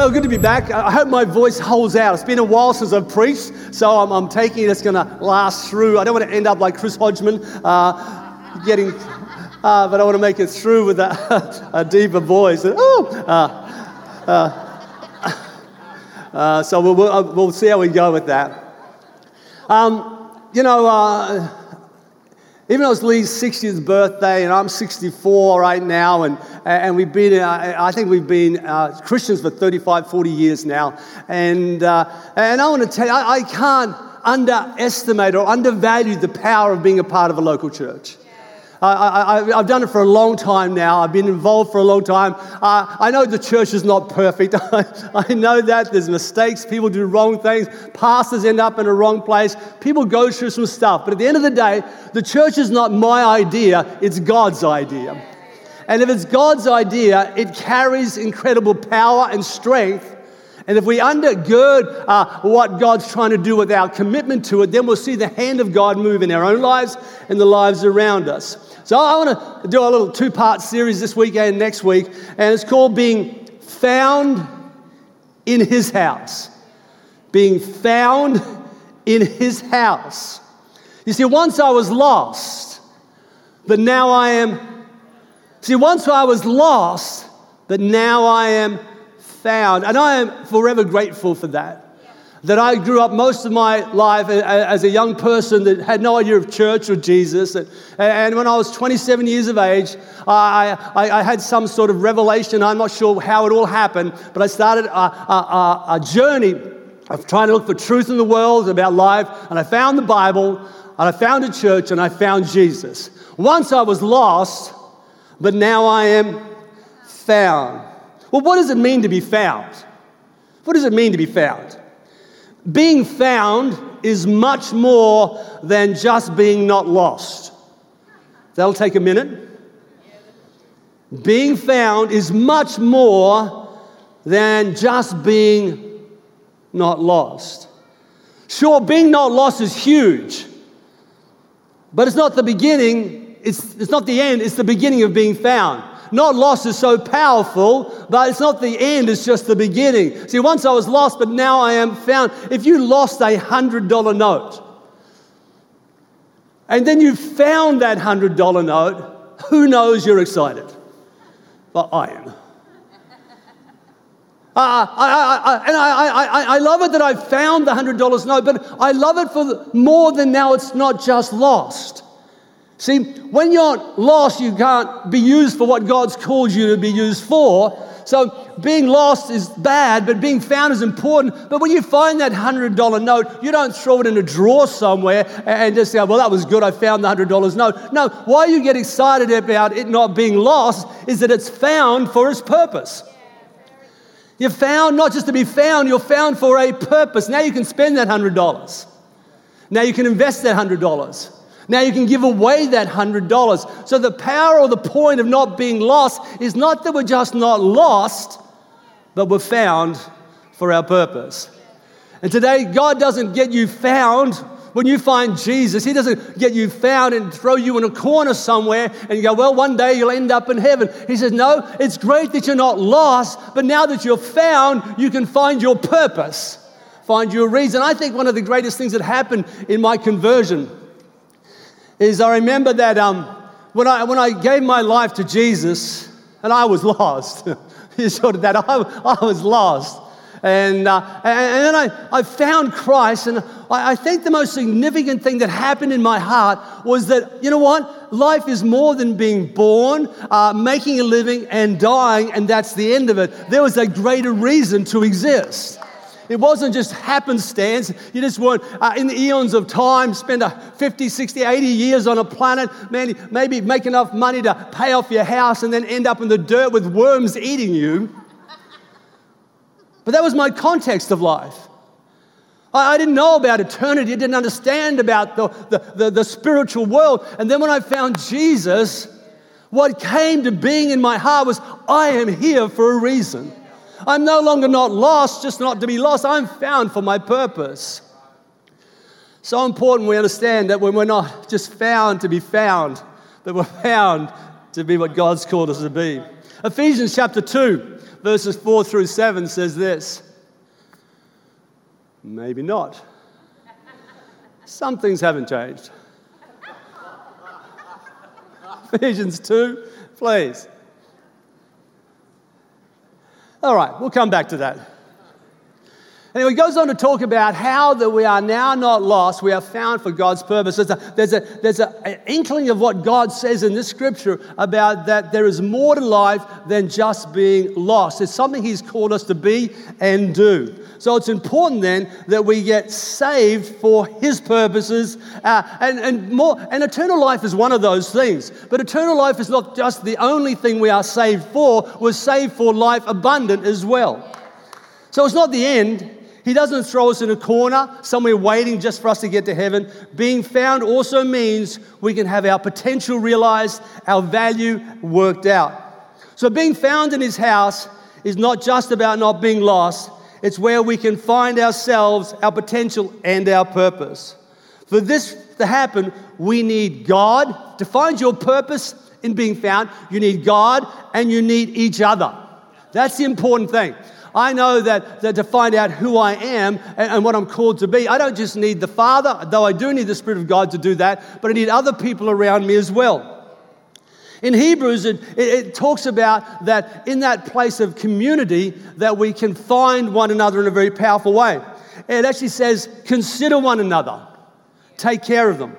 Well, good to be back. I hope my voice holds out. It's been a while since I've preached, so I'm, I'm taking it it's going to last through. I don't want to end up like Chris Hodgman, uh, getting, uh, but I want to make it through with a, a deeper voice. Ooh, uh, uh, uh, so we'll, we'll, we'll, see how we go with that. Um, you know, uh, even though it's Lee's 60th birthday, and I'm 64 right now, and, and we've been, uh, I think we've been uh, Christians for 35, 40 years now. And, uh, and I want to tell you, I, I can't underestimate or undervalue the power of being a part of a local church. I, have done it for a long time now. I've been involved for a long time. Uh, I know the church is not perfect. I know that. There's mistakes. People do wrong things. Pastors end up in a wrong place. People go through some stuff. But at the end of the day, the church is not my idea, it's God's idea. And if it's God's idea, it carries incredible power and strength. And if we undergird uh, what God's trying to do with our commitment to it, then we'll see the hand of God move in our own lives and the lives around us. So I want to do a little two part series this week and next week, and it's called Being Found in His House. Being found in His house. You see, once I was lost, but now I am. See, once I was lost, but now I am found. And I am forever grateful for that that I grew up most of my life as a young person that had no idea of church or Jesus. And when I was 27 years of age, I, I, I had some sort of revelation. I'm not sure how it all happened, but I started a, a, a journey of trying to look for truth in the world about life. And I found the Bible, and I found a church, and I found Jesus. Once I was lost, but now I am found. Well, what does it mean to be found? What does it mean to be found? Being found is much more than just being not lost. That'll take a minute. Being found is much more than just being not lost. Sure, being not lost is huge, but it's not the beginning, it's, it's not the end, it's the beginning of being found. Not lost is so powerful, but it's not the end, it's just the beginning. See, once I was lost, but now I am found. If you lost a $100 note, and then you found that $100 note, who knows you're excited? But I am. Uh, I, I, I, and I, I, love it that I found the $100 note, but I love it for more than now it's not just lost. See, when you're lost, you can't be used for what God's called you to be used for. So being lost is bad, but being found is important. But when you find that $100 note, you don't throw it in a drawer somewhere and just say, oh, well, that was good, I found the $100 note. No, why you get excited about it not being lost is that it's found for its purpose. You're found not just to be found, you're found for a purpose. Now you can spend that $100. Now you can invest that $100. Now you can give away that $100. So the power or the point of not being lost is not that we're just not lost, but we're found for our purpose. And today, God doesn't get you found when you find Jesus, He doesn't get you found and throw you in a corner somewhere and you go, Well, one day you'll end up in heaven. He says, No, it's great that you're not lost, but now that you're found, you can find your purpose, find your reason. I think one of the greatest things that happened in my conversion is I remember that um, when, I, when I gave my life to Jesus, and I was lost. sort of that, I, I was lost. And, uh, and, and, then I, I found Christ, and I, I think the most significant thing that happened in my heart was that, you know what? Life is more than being born, uh, making a living, and dying, and that's the end of it. There was a greater reason to exist. It wasn't just happenstance. You just weren't uh, in the eons of time, spend a 50, 60, 80 years on a planet, maybe, make enough money to pay off your house and then end up in the dirt with worms eating you. But that was my context of life. I, I didn't know about eternity, I didn't understand about the, the, the, the spiritual world. And then when I found Jesus, what came to being in my heart was, I am here for a reason. I'm no longer not lost, just not to be lost. I'm found for my purpose. So important we understand that when we're not just found to be found, that we're found to be what God's called us to be. Ephesians chapter 2, verses 4 through 7 says this. Maybe not. Some things haven't changed. Ephesians 2, please. All right, we'll come back to that. Anyway, he goes on to talk about how that we are now not lost, we are found for God's purpose. There's, a, there's, a, there's a, an inkling of what God says in this scripture about that there is more to life than just being lost. It's something He's called us to be and do. So it's important then that we get saved for His purposes, uh, and, and more. And eternal life is one of those things. But eternal life is not just the only thing we are saved for. We're saved for life abundant as well. So it's not the end. He doesn't throw us in a corner, somewhere waiting just for us to get to heaven. Being found also means we can have our potential realized, our value worked out. So, being found in His house is not just about not being lost, it's where we can find ourselves, our potential, and our purpose. For this to happen, we need God. To find your purpose in being found, you need God and you need each other. That's the important thing. I know that, that to find out who I am and, and, what I'm called to be, I don't just need the Father, though I do need the Spirit of God to do that, but I need other people around me as well. In Hebrews, it, it, talks about that in that place of community that we can find one another in a very powerful way. It actually says, consider one another, take care of them,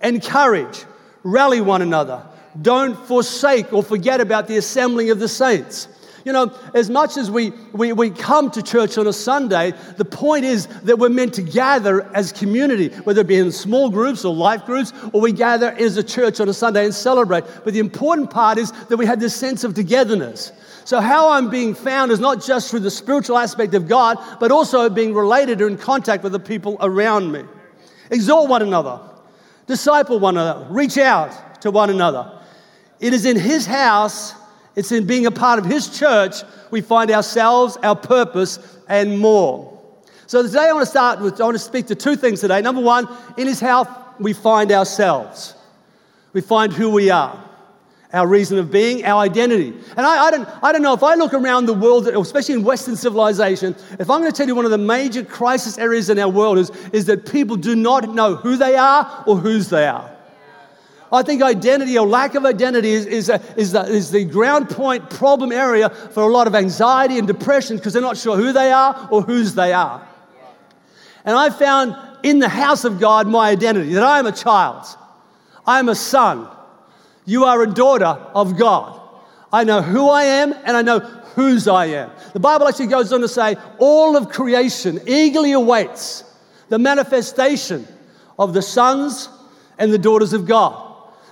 encourage, rally one another, don't forsake or forget about the assembling of the saints. You know, as much as we, we, we come to church on a Sunday, the point is that we're meant to gather as community, whether it be in small groups or life groups, or we gather as a church on a Sunday and celebrate. But the important part is that we have this sense of togetherness. So, how I'm being found is not just through the spiritual aspect of God, but also being related or in contact with the people around me. Exhort one another, disciple one another, reach out to one another. It is in His house it's in being a part of His church we find ourselves, our purpose, and more. So today I want to start with, I want to speak to two things today. Number one, in His house we find ourselves. We find who we are, our reason of being, our identity. And I, I, don't, I don't know, if I look around the world, especially in Western civilization, if I'm going to tell you one of the major crisis areas in our world is, is that people do not know who they are or whose they are. I think identity or lack of identity is, is, a, is, the, is the ground point problem area for a lot of anxiety and depression because they're not sure who they are or whose they are. And I found in the house of God my identity that I am a child, I am a son. You are a daughter of God. I know who I am and I know whose I am. The Bible actually goes on to say, all of creation eagerly awaits the manifestation of the sons and the daughters of God.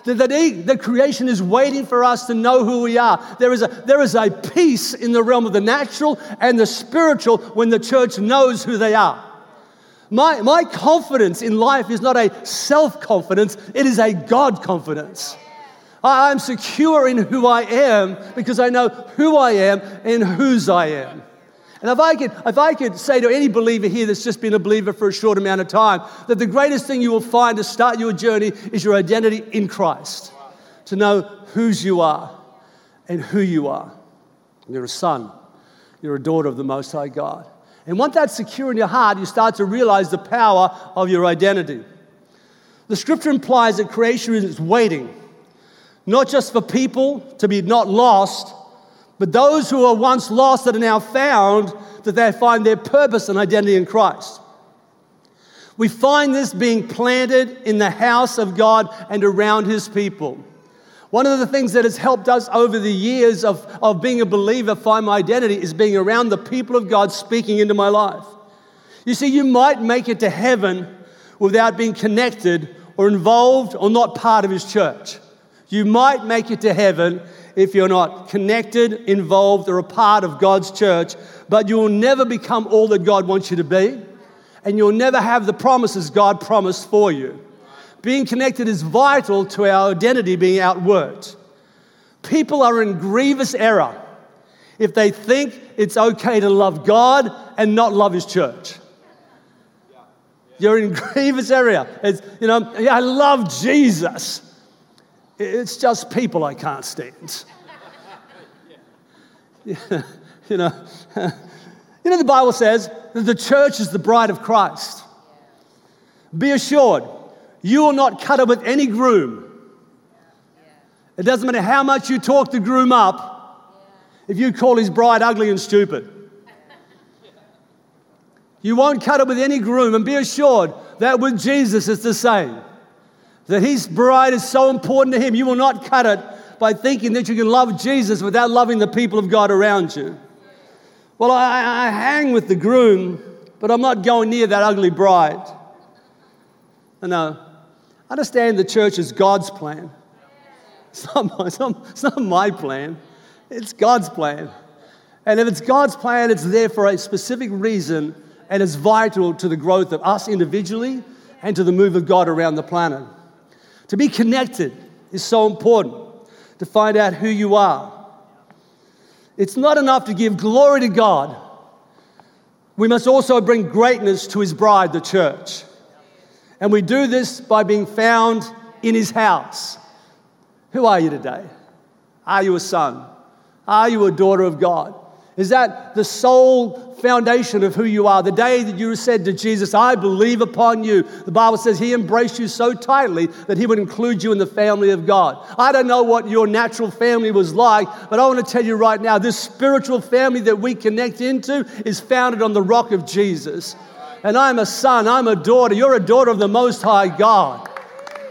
That, that creation is waiting for us to know who we are. There is, a, there is a peace in the realm of the natural and the spiritual when the church knows who they are. My, my confidence in life is not a self confidence, it is a God confidence. I'm secure in who I am because I know who I am and whose I am. And if I, could, if I could say to any believer here that's just been a believer for a short amount of time, that the greatest thing you will find to start your journey is your identity in Christ. To know whose you are and who you are. You're a son, you're a daughter of the Most High God. And once that's secure in your heart, you start to realize the power of your identity. The scripture implies that creation is waiting, not just for people to be not lost, but those who were once lost that are now found, that they find their purpose and identity in Christ. We find this being planted in the house of God and around his people. One of the things that has helped us over the years of, of being a believer find my identity is being around the people of God speaking into my life. You see, you might make it to heaven without being connected or involved or not part of his church. You might make it to heaven if you're not connected, involved, or a part of God's church, but you will never become all that God wants you to be, and you'll never have the promises God promised for you. Being connected is vital to our identity being outworked. People are in grievous error if they think it's okay to love God and not love His church. You're in grievous error. It's, you know, I love Jesus. It's just people I can't stand. You know, you know, the Bible says that the church is the bride of Christ. Be assured, you will not cut it with any groom. It doesn't matter how much you talk the groom up if you call his bride ugly and stupid. You won't cut it with any groom, and be assured that with Jesus it's the same. That his bride is so important to him, you will not cut it by thinking that you can love Jesus without loving the people of God around you. Well, I, I hang with the groom, but I'm not going near that ugly bride. No, understand the church is God's plan. It's not, my, it's, not, it's not my plan, it's God's plan. And if it's God's plan, it's there for a specific reason and it's vital to the growth of us individually and to the move of God around the planet. To be connected is so important to find out who you are. It's not enough to give glory to God, we must also bring greatness to His bride, the church. And we do this by being found in His house. Who are you today? Are you a son? Are you a daughter of God? Is that the sole foundation of who you are? The day that you said to Jesus, I believe upon you, the Bible says he embraced you so tightly that he would include you in the family of God. I don't know what your natural family was like, but I want to tell you right now this spiritual family that we connect into is founded on the rock of Jesus. And I'm a son, I'm a daughter, you're a daughter of the Most High God.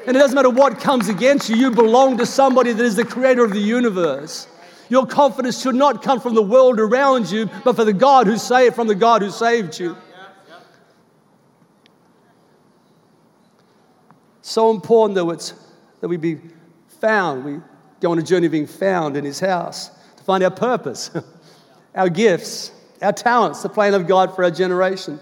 And it doesn't matter what comes against you, you belong to somebody that is the creator of the universe. Your confidence should not come from the world around you, but for the God who saved from the God who saved you. So important that it's that we be found. We go on a journey of being found in his house to find our purpose, our gifts, our talents, the plan of God for our generation.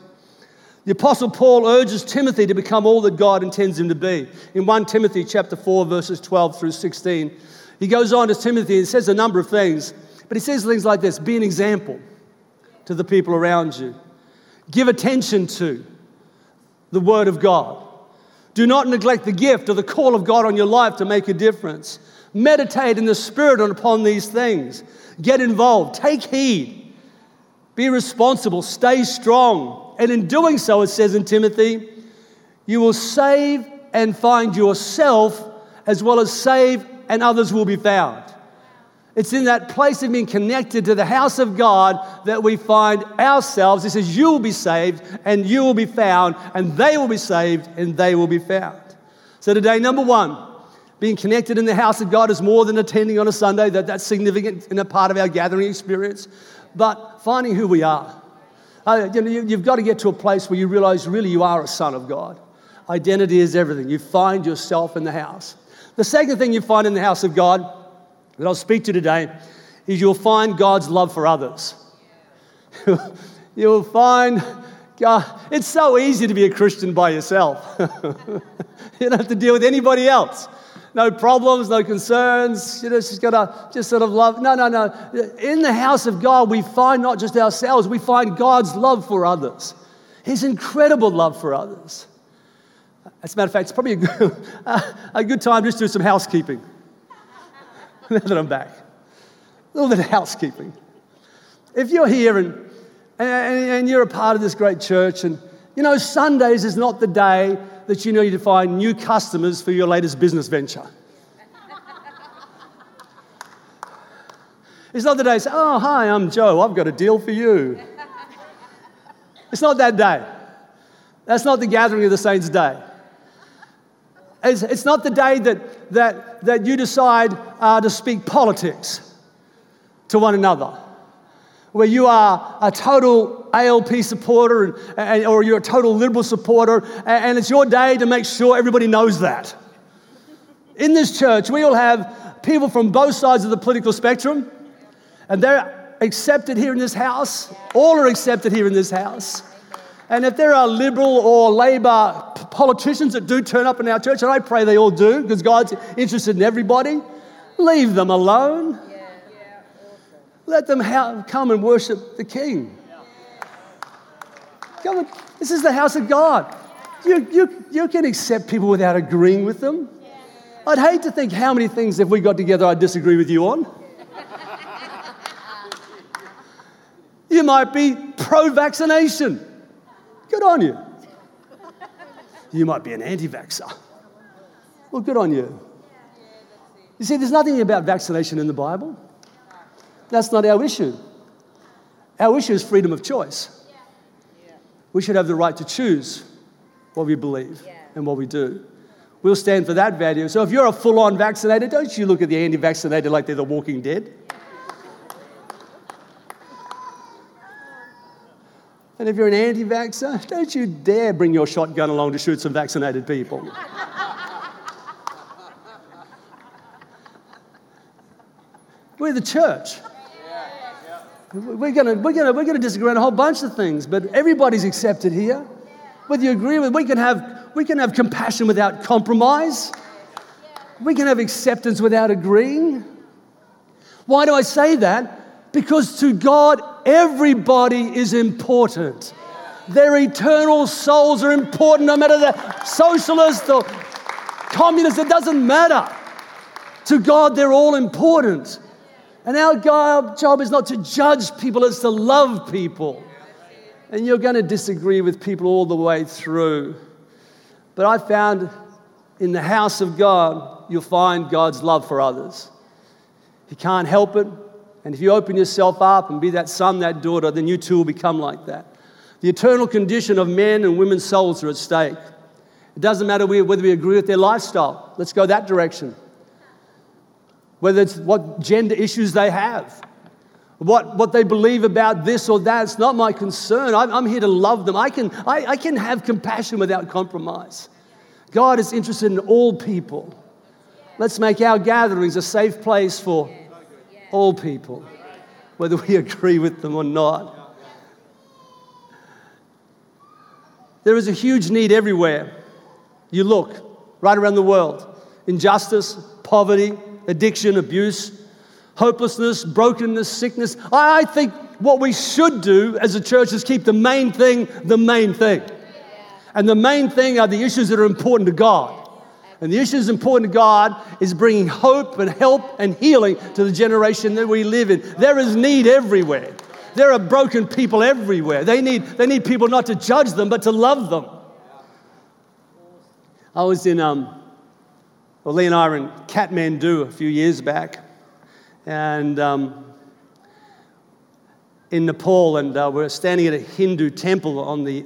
The apostle Paul urges Timothy to become all that God intends him to be. In 1 Timothy chapter 4 verses 12 through 16, he goes on to Timothy and says a number of things, but he says things like this, be an example to the people around you. Give attention to the word of God. Do not neglect the gift or the call of God on your life to make a difference. Meditate in the spirit upon these things. Get involved. Take heed. Be responsible. Stay strong and in doing so, it says in Timothy, you will save and find yourself as well as save and others will be found. It's in that place of being connected to the house of God that we find ourselves. He says, You will be saved and you will be found, and they will be saved and they will be found. So, today, number one, being connected in the house of God is more than attending on a Sunday, that, that's significant in a part of our gathering experience, but finding who we are. Uh, you know, you, you've got to get to a place where you realize really you are a son of God. Identity is everything. You find yourself in the house. The second thing you find in the house of God that I'll speak to today is you'll find God's love for others. you'll find God, it's so easy to be a Christian by yourself. you don't have to deal with anybody else no problems, no concerns. You know, she's got to just sort of love. No, no, no. In the house of God, we find not just ourselves, we find God's love for others, His incredible love for others. As a matter of fact, it's probably a good, a good time just to do some housekeeping. now that I'm back, a little bit of housekeeping. If you're here and, and, and you're a part of this great church, and you know, Sundays is not the day that you need to find new customers for your latest business venture. It's not the day, say, oh, hi, I'm Joe, I've got a deal for you. It's not that day. That's not the gathering of the saints' day. It's, it's not the day that, that, that you decide uh, to speak politics to one another where you are a total ALP supporter and, and, or you're a total Liberal supporter, and, and it's your day to make sure everybody knows that. In this church, we all have people from both sides of the political spectrum, and they're accepted here in this house. All are accepted here in this house. And if there are Liberal or Labor politicians that do turn up in our church, and I pray they all do because God's interested in everybody, leave them alone. Let them ha- come and worship the King. Come on, this is the house of God. You, you, you can accept people without agreeing with them. I'd hate to think how many things, if we got together, I'd disagree with you on. You might be pro vaccination. Good on you. You might be an anti vaxxer. Well, good on you. You see, there's nothing about vaccination in the Bible. That's not our issue. Our issue is freedom of choice. We should have the right to choose what we believe and what we do. We'll stand for that value. So if you're a full on vaccinated, don't you look at the anti vaccinated like they're the walking dead. And if you're an anti vaxxer, don't you dare bring your shotgun along to shoot some vaccinated people. We're the church. We're going we're gonna, we're gonna disagree on a whole bunch of things, but everybody's accepted here. Whether you agree with, we can have, we can have compassion without compromise. We can have acceptance without agreeing. Why do I say that? Because to God, everybody is important. Their eternal souls are important, no matter the socialist or communist, it doesn't matter. To God, they're all important. And our job is not to judge people, it's to love people. And you're going to disagree with people all the way through. But I found in the house of God, you'll find God's love for others. He can't help it. And if you open yourself up and be that son, that daughter, then you too will become like that. The eternal condition of men and women's souls are at stake. It doesn't matter whether we agree with their lifestyle. Let's go that direction whether it's what gender issues they have, what, what they believe about this or that. It's not my concern. I'm, I'm here to love them. I can, I, I can have compassion without compromise. God is interested in all people. Let's make our gatherings a safe place for all people, whether we agree with them or not. There is a huge need everywhere. You look right around the world injustice, poverty, addiction, abuse, hopelessness, brokenness, sickness. I think what we should do as a church is keep the main thing the main thing. And the main thing are the issues that are important to God. And the issues important to God is bringing hope and help and healing to the generation that we live in. There is need everywhere. There are broken people everywhere. They need, they need people not to judge them, but to love them. I was in um, well, Lee and I were in Kathmandu a few years back, and um, in Nepal, and uh, we're standing at a Hindu temple on the,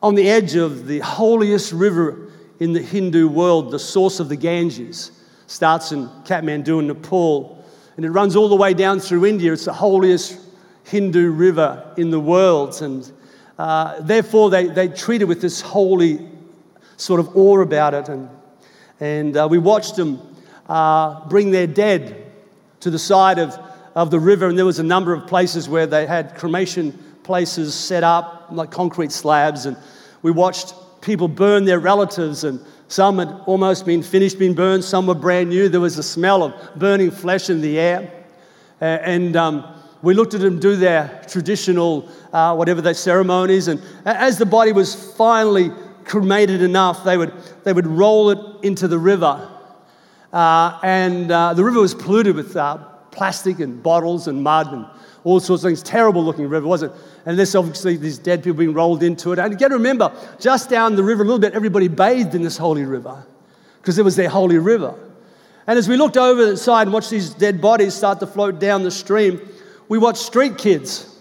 on the edge of the holiest river in the Hindu world, the source of the Ganges. Starts in Kathmandu in Nepal, and it runs all the way down through India. It's the holiest Hindu river in the world, and uh, therefore they, they treat it with this holy sort of awe about it. And and uh, we watched them uh, bring their dead to the side of, of the river. And there was a number of places where they had cremation places set up, like concrete slabs. And we watched people burn their relatives. And some had almost been finished, been burned. Some were brand new. There was a smell of burning flesh in the air. Uh, and um, we looked at them do their traditional, uh, whatever their ceremonies. And as the body was finally cremated enough, they would, they would roll it into the river. Uh, and uh, the river was polluted with uh, plastic and bottles and mud and all sorts of things. Terrible looking river, wasn't it? And there's obviously these dead people being rolled into it. And you got to remember, just down the river a little bit, everybody bathed in this holy river because it was their holy river. And as we looked over the side and watched these dead bodies start to float down the stream, we watched street kids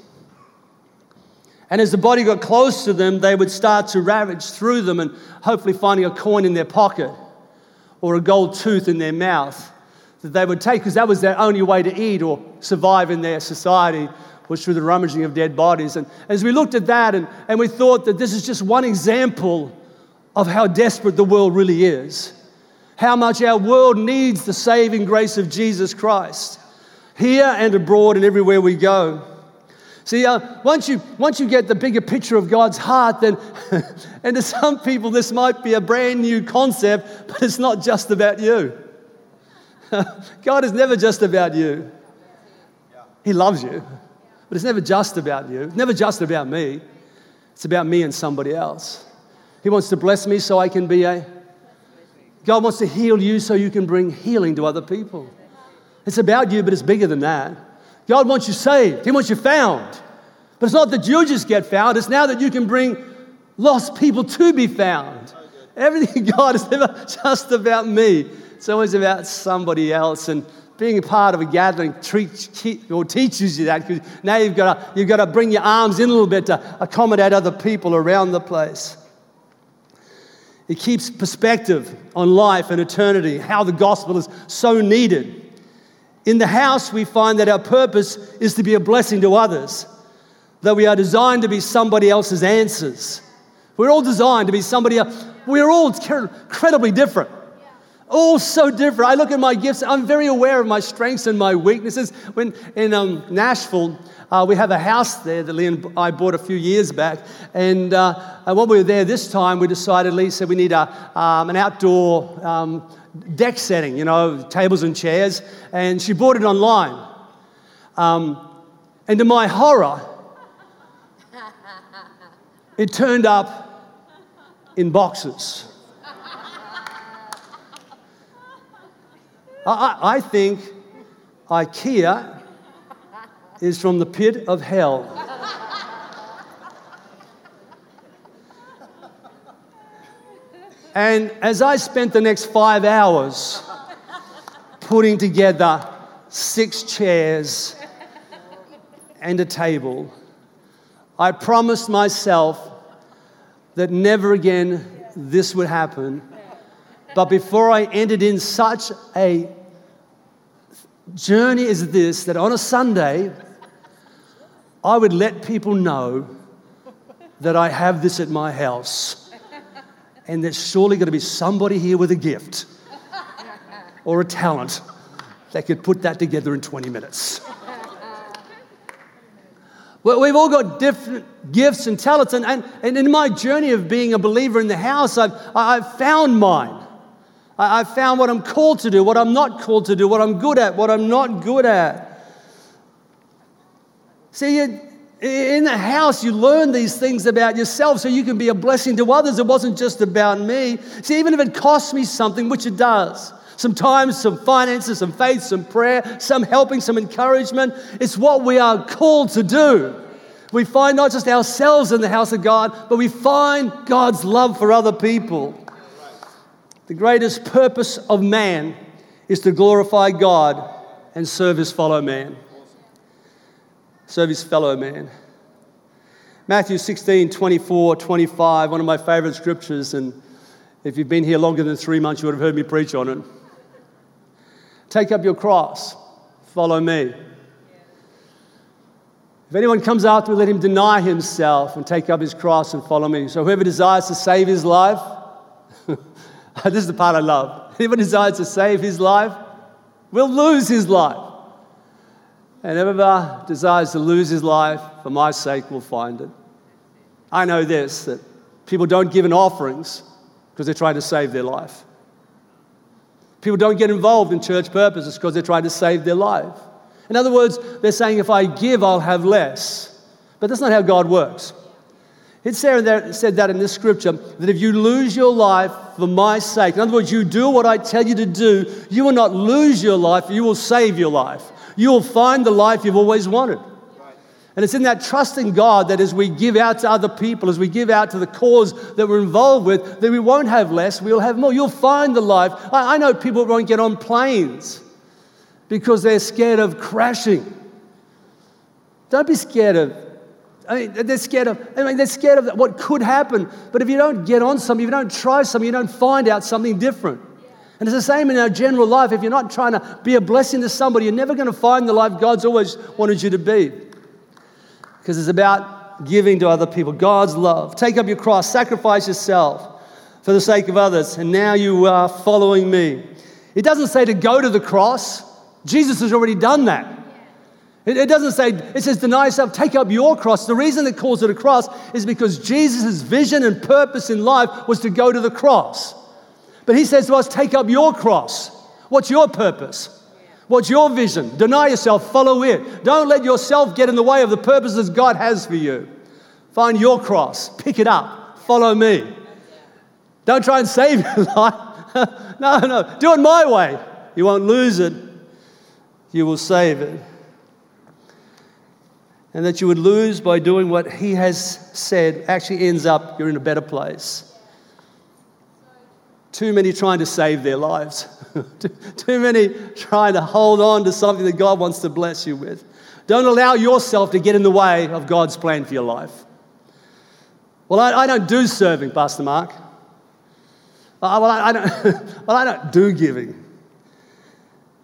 and as the body got close to them, they would start to ravage through them and hopefully finding a coin in their pocket or a gold tooth in their mouth that they would take because that was their only way to eat or survive in their society was through the rummaging of dead bodies. And as we looked at that and, and we thought that this is just one example of how desperate the world really is, how much our world needs the saving grace of Jesus Christ, here and abroad and everywhere we go. See, uh, once, you, once you get the bigger picture of God's heart, then, and to some people, this might be a brand new concept, but it's not just about you. God is never just about you. He loves you, but it's never just about you. It's never just about me. It's about me and somebody else. He wants to bless me so I can be a. God wants to heal you so you can bring healing to other people. It's about you, but it's bigger than that. God wants you saved, He wants you found. But it's not that you just get found, it's now that you can bring lost people to be found. Everything God is never just about me, it's always about somebody else. And being a part of a gathering treat, or teaches you that because now you've got, to, you've got to bring your arms in a little bit to accommodate other people around the place. It keeps perspective on life and eternity, how the gospel is so needed. In the house, we find that our purpose is to be a blessing to others, that we are designed to be somebody else's answers. We're all designed to be somebody else. We're all incredibly different. All so different. I look at my gifts, I'm very aware of my strengths and my weaknesses. When in um, Nashville, uh, we have a house there that Lee and I bought a few years back. And, uh, and when we were there this time, we decided, Lee said, we need a, um, an outdoor um, deck setting, you know, tables and chairs. And she bought it online. Um, and to my horror, it turned up in boxes. I, I think IKEA is from the pit of hell. And as I spent the next five hours putting together six chairs and a table, I promised myself that never again this would happen. But before I entered in such a journey as this, that on a Sunday, I would let people know that I have this at my house. And there's surely going to be somebody here with a gift or a talent that could put that together in 20 minutes. Well, we've all got different gifts and talents, and, and, and in my journey of being a believer in the house, I've, I've found mine. I, I've found what I'm called to do, what I'm not called to do, what I'm good at, what I'm not good at. See, in the house, you learn these things about yourself so you can be a blessing to others. It wasn't just about me. See, even if it costs me something, which it does, some time, some finances, some faith, some prayer, some helping, some encouragement, it's what we are called to do. We find not just ourselves in the house of God, but we find God's love for other people. The greatest purpose of man is to glorify God and serve his fellow man serve his fellow man. Matthew 16, 24, 25, one of my favorite scriptures, and if you've been here longer than three months, you would have heard me preach on it. Take up your cross, follow me. If anyone comes after me, let him deny himself and take up his cross and follow me. So, whoever desires to save his life, this is the part I love. Whoever desires to save his life will lose his life. And whoever desires to lose his life for my sake will find it. I know this that people don't give in offerings because they're trying to save their life. People don't get involved in church purposes because they're trying to save their life. In other words, they're saying, if I give, I'll have less. But that's not how God works. It said that in this scripture that if you lose your life for my sake, in other words, you do what I tell you to do, you will not lose your life, you will save your life you'll find the life you've always wanted. And it's in that trust in God that as we give out to other people, as we give out to the cause that we're involved with, that we won't have less, we'll have more. You'll find the life. I, I know people won't get on planes because they're scared of crashing. Don't be scared of, I mean, they're scared of, I mean, they're scared of what could happen. But if you don't get on something, if you don't try something, you don't find out something different. And it's the same in our general life. If you're not trying to be a blessing to somebody, you're never going to find the life God's always wanted you to be. Because it's about giving to other people, God's love. Take up your cross, sacrifice yourself for the sake of others, and now you are following me. It doesn't say to go to the cross, Jesus has already done that. It, doesn't say, it says deny yourself, take up your cross. The reason it calls it a cross is because Jesus' vision and purpose in life was to go to the cross. But he says to us, take up your cross. What's your purpose? What's your vision? Deny yourself, follow it. Don't let yourself get in the way of the purposes God has for you. Find your cross, pick it up, follow me. Don't try and save your life. no, no, do it my way. You won't lose it, you will save it. And that you would lose by doing what He has said actually ends up you're in a better place. Too many trying to save their lives. Too many trying to hold on to something that God wants to bless you with. Don't allow yourself to get in the way of God's plan for your life. Well, I, I don't do serving, Pastor Mark. Uh, well, I, I don't, well, I don't do giving.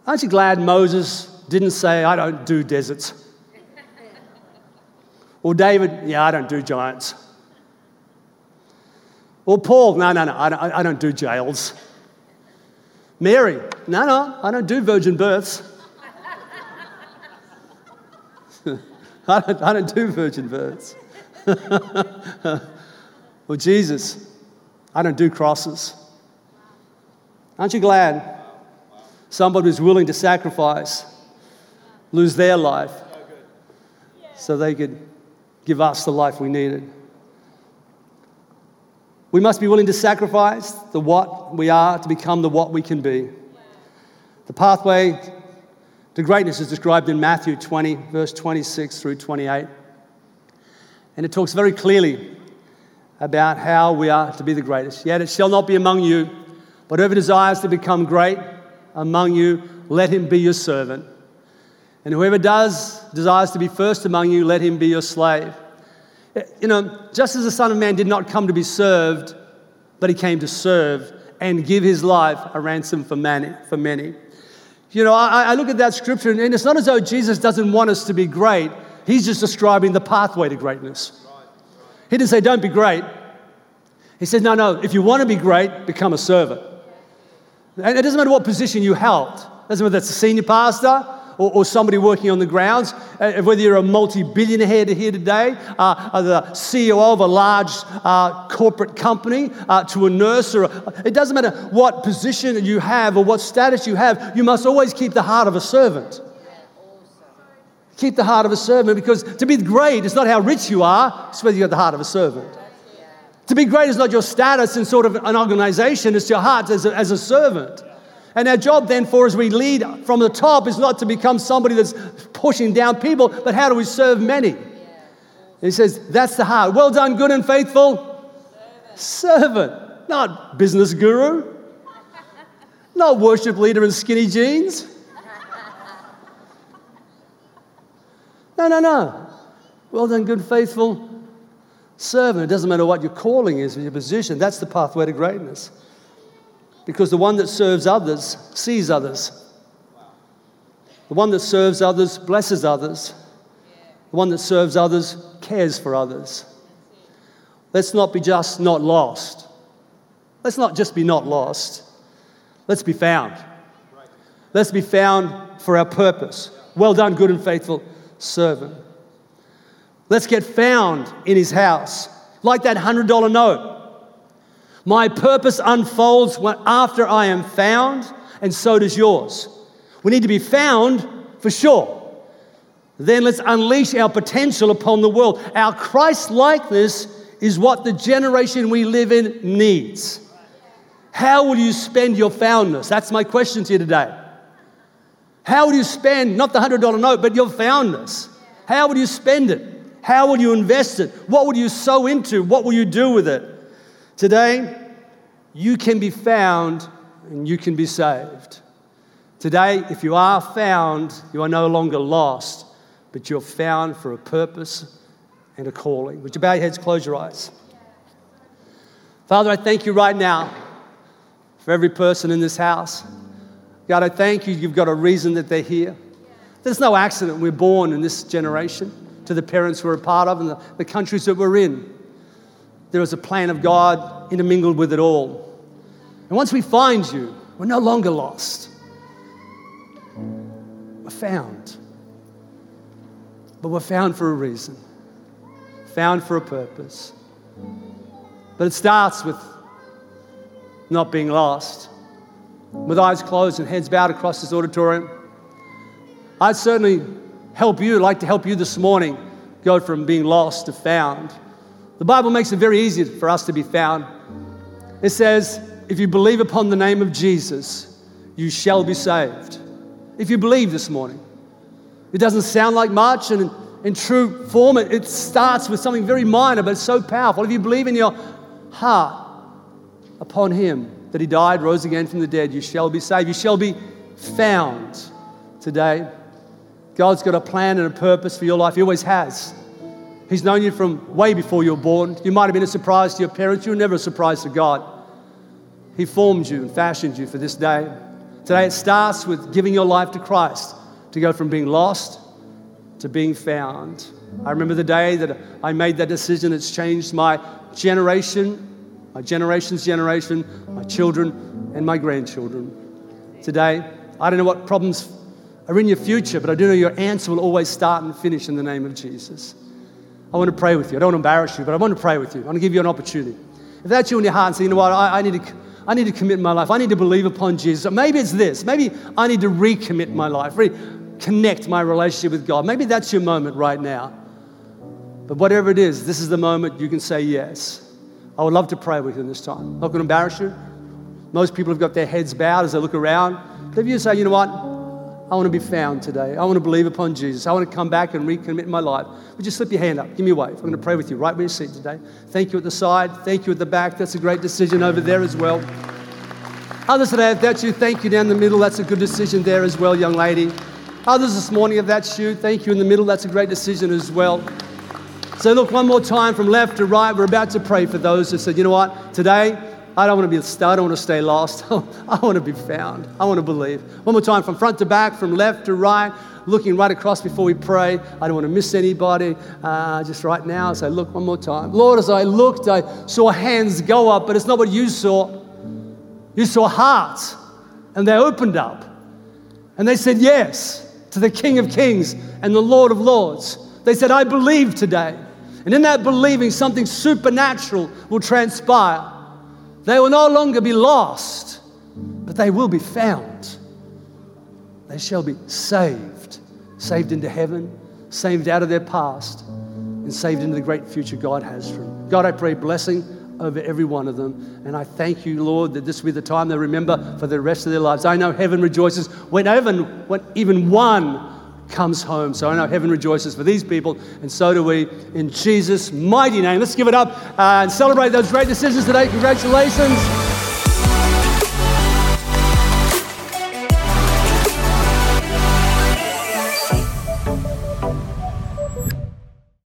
Aren't you glad Moses didn't say, I don't do deserts? Or David, yeah, I don't do giants. Or Paul, no, no, no, I don't, I don't do jails. Mary, no, no, I don't do virgin births. I, don't, I don't do virgin births. well, Jesus, I don't do crosses. Aren't you glad somebody who's willing to sacrifice, lose their life, so they could give us the life we needed? We must be willing to sacrifice the what we are to become the what we can be. The pathway to greatness is described in Matthew 20, verse 26 through 28. And it talks very clearly about how we are to be the greatest. Yet it shall not be among you, but whoever desires to become great among you, let him be your servant. And whoever does desires to be first among you, let him be your slave. Eh, you know, just as the Son of Man did not come to be served, but he came to serve and give his life a ransom for many. For many. You know, I, I look at that scripture, and it's not as though Jesus doesn't want us to be great. He's just describing the pathway to greatness. He didn't say, don't be great. He said, no, no, if you want to be great, become a servant. And it doesn't matter what position you held. It doesn't matter if that's a senior pastor or, or somebody working on the grounds, uh, whether you're a multi-billionaire here today, uh, uh, the CEO of a large uh, corporate company, uh, to a nurse, or a, it doesn't matter what position you have or what status you have, you must always keep the heart of a servant. Keep the heart of a servant because to be great is not how rich you are, it's whether you have the heart of a servant. To be great is not your status in sort of an organization, it's your heart as a, as a servant. And our job then for as we lead from the top is not to become somebody that's pushing down people, but how do we serve many? he says, that's the heart. Well done, good and faithful servant, servant. not business guru, not worship leader in skinny jeans. No, no, no. Well done, good, faithful servant. It doesn't matter what your calling is, or your position. That's the pathway to greatness because the one that serves others sees others. The one that serves others blesses others. The one that serves others cares for others. Let's not be just not lost. Let's not just be not lost. Let's be found. Let's be found for our purpose. Well done, good and faithful servant. Let's get found in his house, like that $100 note. My purpose unfolds after I am found, and so does yours. We need to be found for sure. Then let's unleash our potential upon the world. Our Christ likeness is what the generation we live in needs. How will you spend your foundness? That's my question to you today. How will you spend, not the $100 note, but your foundness? How will you spend it? How will you invest it? What will you sow into? What will you do with it? Today, you can be found and you can be saved. Today, if you are found, you are no longer lost, but you're found for a purpose and a calling. Would you bow your heads, close your eyes? Father, I thank you right now for every person in this house. God, I thank you, you've got a reason that they're here. There's no accident we're born in this generation to the parents we're a part of and the, the countries that we're in. There is a plan of God intermingled with it all. And once we find you, we're no longer lost. We're found. But we're found for a reason, found for a purpose. But it starts with not being lost. With eyes closed and heads bowed across this auditorium, I'd certainly help you, like to help you this morning, go from being lost to found. The Bible makes it very easy for us to be found. It says, if you believe upon the name of Jesus, you shall be saved. If you believe this morning, it doesn't sound like much, and in true form, it, it starts with something very minor, but it's so powerful. If you believe in your heart upon him that he died, rose again from the dead, you shall be saved. You shall be found today. God's got a plan and a purpose for your life. He always has. He's known you from way before you were born. You might have been a surprise to your parents. You were never a surprise to God. He formed you and fashioned you for this day. Today it starts with giving your life to Christ to go from being lost to being found. I remember the day that I made that decision. It's changed my generation, my generation's generation, my children, and my grandchildren. Today, I don't know what problems are in your future, but I do know your answer will always start and finish in the name of Jesus. I want to pray with you. I don't want to embarrass you, but I want to pray with you. I want to give you an opportunity. If that's you in your heart and say, you know what, I, I need to. I need to commit my life. I need to believe upon Jesus. maybe it's this. Maybe I need to recommit my life, reconnect my relationship with God. Maybe that's your moment right now. But whatever it is, this is the moment you can say yes. I would love to pray with you in this time. I'm not going to embarrass you. Most people have got their heads bowed as they look around. But if you say, you know what, I want to be found today. I want to believe upon Jesus. I want to come back and recommit my life. Would you slip your hand up? Give me a wave. I'm going to pray with you right where you sit today. Thank you at the side. Thank you at the back. That's a great decision over there as well. Others today, if that's you, thank you down the middle. That's a good decision there as well, young lady. Others this morning, if that's you, thank you in the middle. That's a great decision as well. So, look, one more time from left to right. We're about to pray for those who said, you know what, today I don't want to be a. I don't want to stay lost. I want to be found. I want to believe. One more time, from front to back, from left to right, looking right across before we pray. I don't want to miss anybody. Uh, just right now, say, look, one more time. Lord, as I looked, I saw hands go up, but it's not what you saw. You saw hearts, and they opened up. And they said yes to the King of Kings and the Lord of Lords. They said, I believe today. And in that believing, something supernatural will transpire. They will no longer be lost, but they will be found. They shall be saved, saved into heaven, saved out of their past, and saved into the great future God has for them. God, I pray blessing over every one of them. And I thank you, Lord, that this will be the time they remember for the rest of their lives. I know heaven rejoices when even, when even one comes home. So I know heaven rejoices for these people, and so do we in Jesus' mighty name. Let's give it up and celebrate those great decisions today. Congratulations.